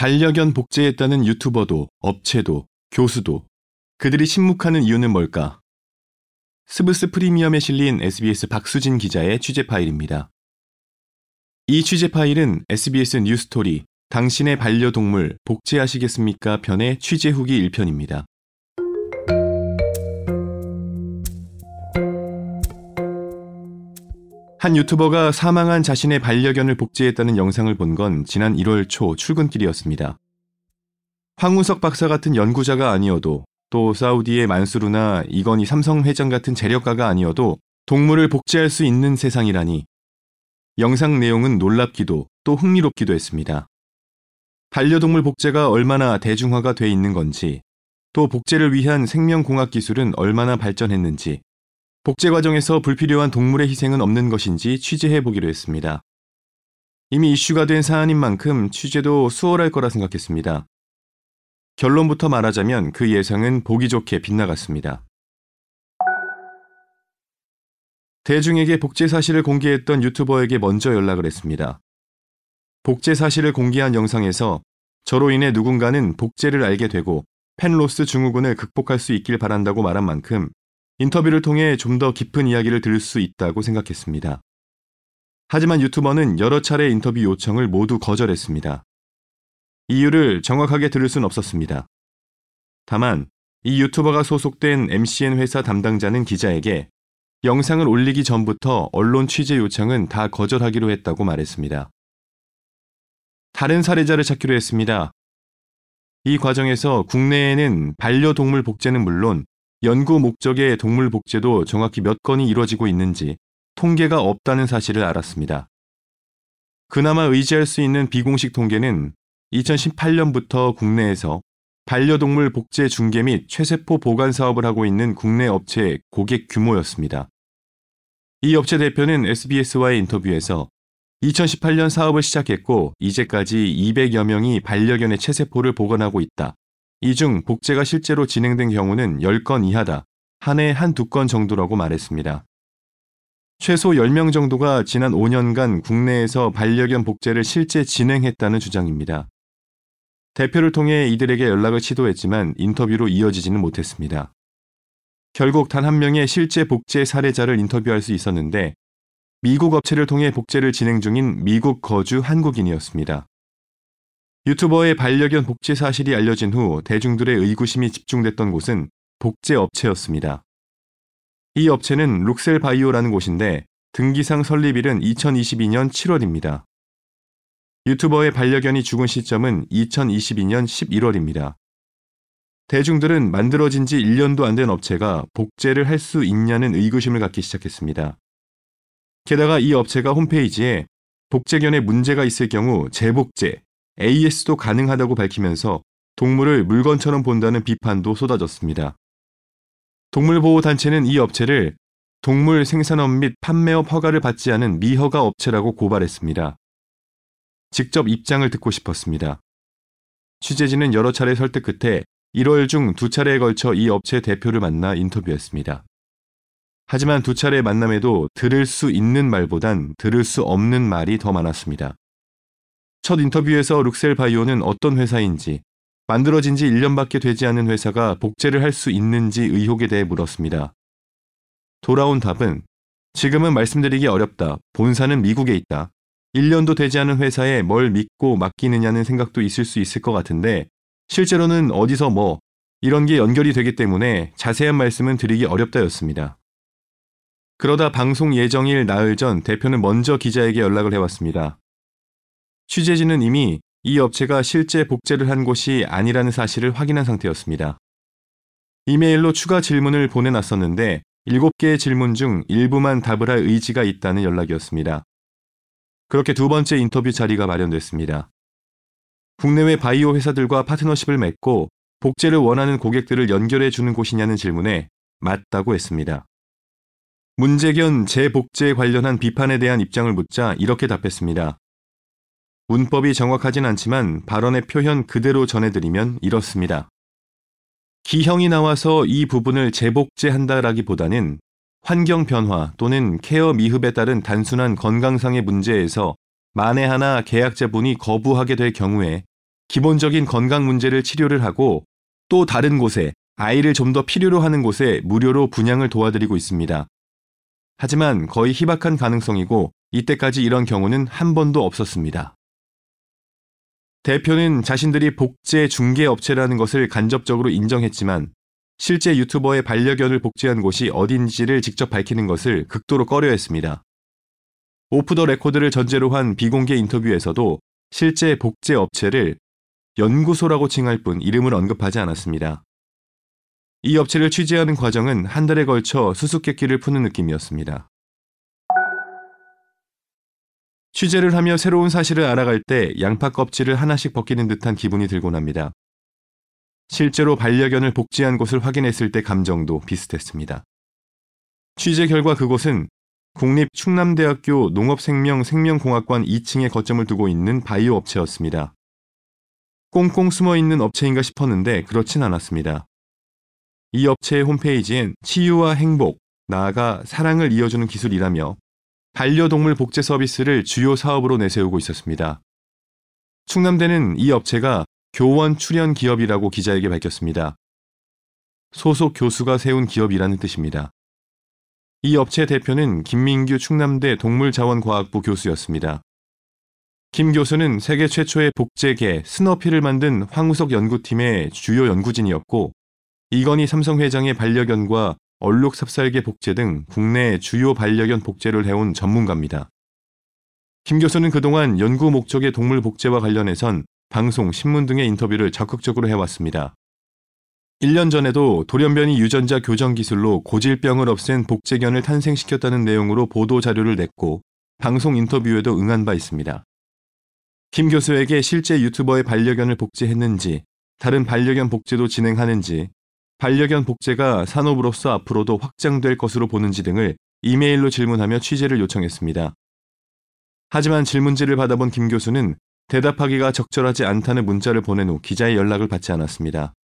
반려견 복제했다는 유튜버도, 업체도, 교수도 그들이 침묵하는 이유는 뭘까? 스브스 프리미엄에 실린 SBS 박수진 기자의 취재 파일입니다. 이 취재 파일은 SBS 뉴스토리 당신의 반려동물 복제하시겠습니까? 편의 취재 후기 1편입니다. 한 유튜버가 사망한 자신의 반려견을 복제했다는 영상을 본 건 지난 1월 초 출근길이었습니다. 황우석 박사 같은 연구자가 아니어도 또 사우디의 만수르나 이건희 삼성 회장 같은 재력가가 아니어도 동물을 복제할 수 있는 세상이라니 영상 내용은 놀랍기도 또 흥미롭기도 했습니다. 반려동물 복제가 얼마나 대중화가 돼 있는 건지 또 복제를 위한 생명공학 기술은 얼마나 발전했는지 복제 과정에서 불필요한 동물의 희생은 없는 것인지 취재해 보기로 했습니다. 이미 이슈가 된 사안인 만큼 취재도 수월할 거라 생각했습니다. 결론부터 말하자면 그 예상은 보기 좋게 빗나갔습니다. 대중에게 복제 사실을 공개했던 유튜버에게 먼저 연락을 했습니다. 복제 사실을 공개한 영상에서 저로 인해 누군가는 복제를 알게 되고 펜로스 증후군을 극복할 수 있길 바란다고 말한 만큼 인터뷰를 통해 좀 더 깊은 이야기를 들을 수 있다고 생각했습니다. 하지만 유튜버는 여러 차례 인터뷰 요청을 모두 거절했습니다. 이유를 정확하게 들을 순 없었습니다. 다만 이 유튜버가 소속된 MCN 회사 담당자는 기자에게 영상을 올리기 전부터 언론 취재 요청은 다 거절하기로 했다고 말했습니다. 다른 사례자를 찾기로 했습니다. 이 과정에서 국내에는 반려동물 복제는 물론 연구 목적의 동물 복제도 정확히 몇 건이 이루어지고 있는지 통계가 없다는 사실을 알았습니다. 그나마 의지할 수 있는 비공식 통계는 2018년부터 국내에서 반려동물 복제 중개 및 최세포 보관 사업을 하고 있는 국내 업체의 고객 규모였습니다. 이 업체 대표는 SBS와의 인터뷰에서 2018년 사업을 시작했고 이제까지 200여 명이 반려견의 체세포를 보관하고 있다. 이 중 복제가 실제로 진행된 경우는 10건 이하다. 한해한두 건 정도라고 말했습니다. 최소 10명 정도가 지난 5년간 국내에서 반려견 복제를 실제 진행했다는 주장입니다. 대표를 통해 이들에게 연락을 시도했지만 인터뷰로 이어지지는 못했습니다. 결국 단 한 명의 실제 복제 사례자를 인터뷰할 수 있었는데 미국 업체를 통해 복제를 진행 중인 미국 거주 한국인이었습니다. 유튜버의 반려견 복제 사실이 알려진 후 대중들의 의구심이 집중됐던 곳은 복제 업체였습니다. 이 업체는 룩셀 바이오라는 곳인데 등기상 설립일은 2022년 7월입니다. 유튜버의 반려견이 죽은 시점은 2022년 11월입니다. 대중들은 만들어진 지 1년도 안 된 업체가 복제를 할 수 있냐는 의구심을 갖기 시작했습니다. 게다가 이 업체가 홈페이지에 복제견에 문제가 있을 경우 재복제, AS도 가능하다고 밝히면서 동물을 물건처럼 본다는 비판도 쏟아졌습니다. 동물보호단체는 이 업체를 동물 생산업 및 판매업 허가를 받지 않은 미허가 업체라고 고발했습니다. 직접 입장을 듣고 싶었습니다. 취재진은 여러 차례 설득 끝에 1월 중 두 차례에 걸쳐 이 업체 대표를 만나 인터뷰했습니다. 하지만 두 차례 만남에도 들을 수 있는 말보단 들을 수 없는 말이 더 많았습니다. 첫 인터뷰에서 룩셀 바이오는 어떤 회사인지, 만들어진 지 1년밖에 되지 않은 회사가 복제를 할 수 있는지 의혹에 대해 물었습니다. 돌아온 답은 지금은 말씀드리기 어렵다. 본사는 미국에 있다. 1년도 되지 않은 회사에 뭘 믿고 맡기느냐는 생각도 있을 수 있을 것 같은데 실제로는 어디서 뭐 이런 게 연결이 되기 때문에 자세한 말씀은 드리기 어렵다였습니다. 그러다 방송 예정일 나흘 전 대표는 먼저 기자에게 연락을 해왔습니다. 취재진은 이미 이 업체가 실제 복제를 한 곳이 아니라는 사실을 확인한 상태였습니다. 이메일로 추가 질문을 보내놨었는데 7개의 질문 중 일부만 답을 할 의지가 있다는 연락이었습니다. 그렇게 두 번째 인터뷰 자리가 마련됐습니다. 국내외 바이오 회사들과 파트너십을 맺고 복제를 원하는 고객들을 연결해 주는 곳이냐는 질문에 맞다고 했습니다. 문재견 재복제 관련한 비판에 대한 입장을 묻자 이렇게 답했습니다. 문법이 정확하진 않지만 발언의 표현 그대로 전해드리면 이렇습니다. 기형이 나와서 이 부분을 재복제한다라기보다는 환경 변화 또는 케어 미흡에 따른 단순한 건강상의 문제에서 만에 하나 계약자분이 거부하게 될 경우에 기본적인 건강 문제를 치료를 하고 또 다른 곳에 아이를 좀 더 필요로 하는 곳에 무료로 분양을 도와드리고 있습니다. 하지만 거의 희박한 가능성이고 이때까지 이런 경우는 한 번도 없었습니다. 대표는 자신들이 복제 중개 업체라는 것을 간접적으로 인정했지만 실제 유튜버의 반려견을 복제한 곳이 어딘지를 직접 밝히는 것을 극도로 꺼려했습니다. 오프 더 레코드를 전제로 한 비공개 인터뷰에서도 실제 복제 업체를 연구소라고 칭할 뿐 이름을 언급하지 않았습니다. 이 업체를 취재하는 과정은 한 달에 걸쳐 수수께끼를 푸는 느낌이었습니다. 취재를 하며 새로운 사실을 알아갈 때 양파 껍질을 하나씩 벗기는 듯한 기분이 들곤 합니다. 실제로 반려견을 복제한 곳을 확인했을 때 감정도 비슷했습니다. 취재 결과 그곳은 국립 충남대학교 농업생명 생명공학관 2층에 거점을 두고 있는 바이오 업체였습니다. 꽁꽁 숨어 있는 업체인가 싶었는데 그렇진 않았습니다. 이 업체의 홈페이지엔 치유와 행복, 나아가 사랑을 이어주는 기술이라며 반려동물 복제 서비스를 주요 사업으로 내세우고 있었습니다. 충남대는 이 업체가 교원 출연 기업이라고 기자에게 밝혔습니다. 소속 교수가 세운 기업이라는 뜻입니다. 이 업체 대표는 김민규 충남대 동물자원과학부 교수였습니다. 김 교수는 세계 최초의 복제개 스너피를 만든 황우석 연구팀의 주요 연구진이었고 이건희 삼성 회장의 반려견과 얼룩 삽살개 복제 등 국내 주요 반려견 복제를 해온 전문가입니다. 김 교수는 그동안 연구 목적의 동물 복제와 관련해선 방송, 신문 등의 인터뷰를 적극적으로 해왔습니다. 1년 전에도 돌연변이 유전자 교정 기술로 고질병을 없앤 복제견을 탄생시켰다는 내용으로 보도 자료를 냈고 방송 인터뷰에도 응한 바 있습니다. 김 교수에게 실제 유튜버의 반려견을 복제했는지, 다른 반려견 복제도 진행하는지, 반려견 복제가 산업으로서 앞으로도 확장될 것으로 보는지 등을 이메일로 질문하며 취재를 요청했습니다. 하지만 질문지를 받아본 김 교수는 대답하기가 적절하지 않다는 문자를 보낸 후 기자의 연락을 받지 않았습니다.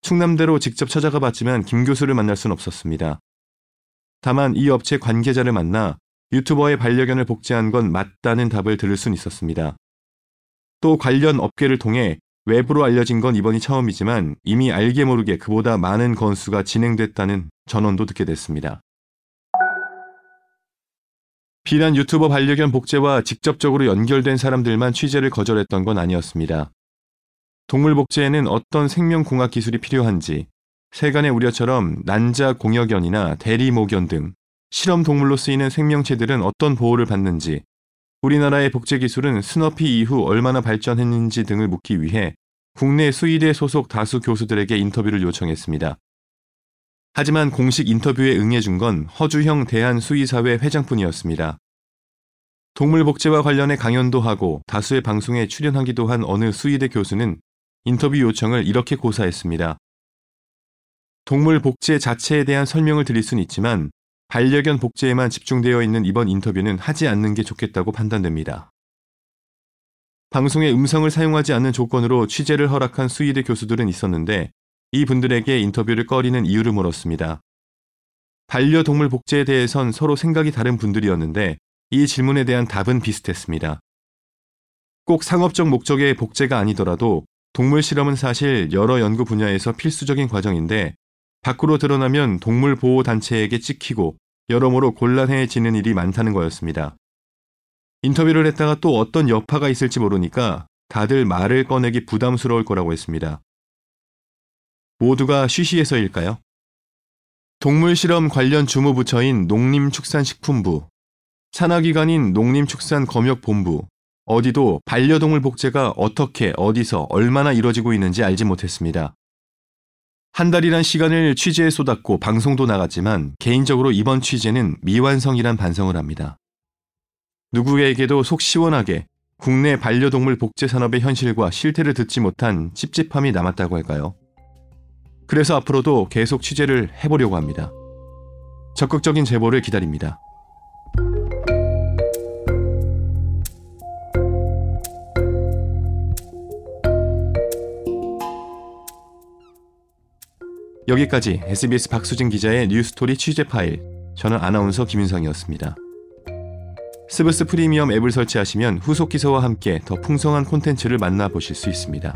충남대로 직접 찾아가 봤지만 김 교수를 만날 순 없었습니다. 다만 이 업체 관계자를 만나 유튜버의 반려견을 복제한 건 맞다는 답을 들을 순 있었습니다. 또 관련 업계를 통해 외부로 알려진 건 이번이 처음이지만 이미 알게 모르게 그보다 많은 건수가 진행됐다는 전원도 듣게 됐습니다. 비단 유튜버 반려견 복제와 직접적으로 연결된 사람들만 취재를 거절했던 건 아니었습니다. 동물 복제에는 어떤 생명공학 기술이 필요한지, 세간의 우려처럼 난자 공여견이나 대리 모견 등 실험 동물로 쓰이는 생명체들은 어떤 보호를 받는지, 우리나라의 복제 기술은 스너피 이후 얼마나 발전했는지 등을 묻기 위해 국내 수의대 소속 다수 교수들에게 인터뷰를 요청했습니다. 하지만 공식 인터뷰에 응해준 건 허주형 대한수의사회 회장뿐이었습니다. 동물 복제와 관련해 강연도 하고 다수의 방송에 출연하기도 한 어느 수의대 교수는 인터뷰 요청을 이렇게 고사했습니다. 동물 복제 자체에 대한 설명을 드릴 수는 있지만 반려견 복제에만 집중되어 있는 이번 인터뷰는 하지 않는 게 좋겠다고 판단됩니다. 방송에 음성을 사용하지 않는 조건으로 취재를 허락한 수의대 교수들은 있었는데 이 분들에게 인터뷰를 꺼리는 이유를 물었습니다. 반려동물 복제에 대해선 서로 생각이 다른 분들이었는데 이 질문에 대한 답은 비슷했습니다. 꼭 상업적 목적의 복제가 아니더라도 동물 실험은 사실 여러 연구 분야에서 필수적인 과정인데 밖으로 드러나면 동물 보호 단체에게 찍히고 여러모로 곤란해지는 일이 많다는 거였습니다. 인터뷰를 했다가 또 어떤 여파가 있을지 모르니까 다들 말을 꺼내기 부담스러울 거라고 했습니다. 모두가 쉬쉬해서일까요? 동물 실험 관련 주무부처인 농림축산식품부, 산하기관인 농림축산검역본부, 어디도 반려동물 복제가 어떻게, 어디서, 얼마나 이뤄지고 있는지 알지 못했습니다. 한 달이란 시간을 취재에 쏟았고 방송도 나갔지만 개인적으로 이번 취재는 미완성이란 반성을 합니다. 누구에게도 속 시원하게 국내 반려동물 복제 산업의 현실과 실태를 듣지 못한 찝찝함이 남았다고 할까요? 그래서 앞으로도 계속 취재를 해보려고 합니다. 적극적인 제보를 기다립니다. 여기까지 SBS 박수진 기자의 뉴스토리 취재 파일. 저는 아나운서 김윤성이었습니다. 스브스 프리미엄 앱을 설치하시면 후속 기사와 함께 더 풍성한 콘텐츠를 만나보실 수 있습니다.